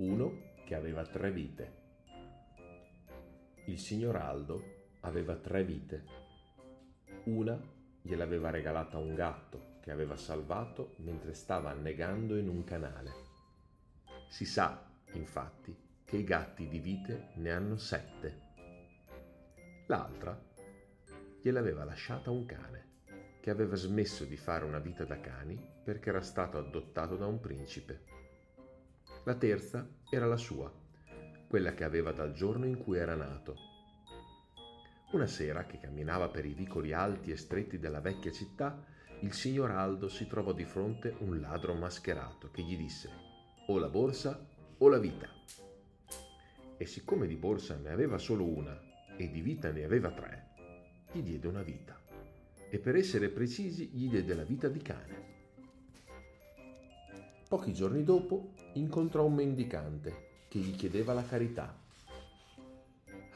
Uno che aveva tre vite. Il signor Aldo aveva tre vite. Una gliel'aveva regalata un gatto che aveva salvato mentre stava annegando in un canale. Si sa, infatti, che i gatti di vite ne hanno sette. L'altra gliel'aveva lasciata un cane che aveva smesso di fare una vita da cani perché era stato adottato da un principe. La terza era la sua, quella che aveva dal giorno in cui era nato. Una sera che camminava per i vicoli alti e stretti della vecchia città, il signor Aldo si trovò di fronte un ladro mascherato che gli disse o la borsa o la vita. E siccome di borsa ne aveva solo una e di vita ne aveva tre, gli diede una vita. E per essere precisi gli diede la vita di cane. Pochi giorni dopo incontrò un mendicante che gli chiedeva la carità.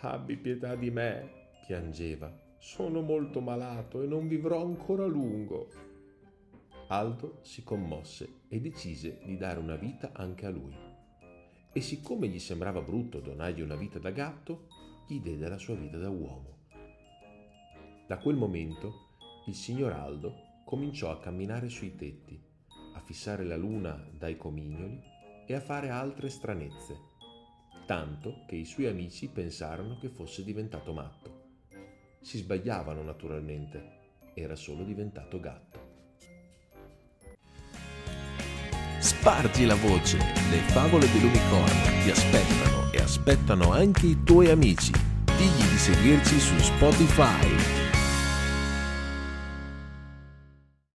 Abbi pietà di me, piangeva. Sono molto malato e non vivrò ancora a lungo. Aldo si commosse e decise di dare una vita anche a lui. E siccome gli sembrava brutto donargli una vita da gatto, gli diede la sua vita da uomo. Da quel momento il signor Aldo cominciò a camminare sui tetti, a fissare la luna dai comignoli e a fare altre stranezze, tanto che i suoi amici pensarono che fosse diventato matto. Si sbagliavano naturalmente, era solo diventato gatto. Spargi la voce, le favole dell'unicorno ti aspettano e aspettano anche i tuoi amici. Digli di seguirci su Spotify.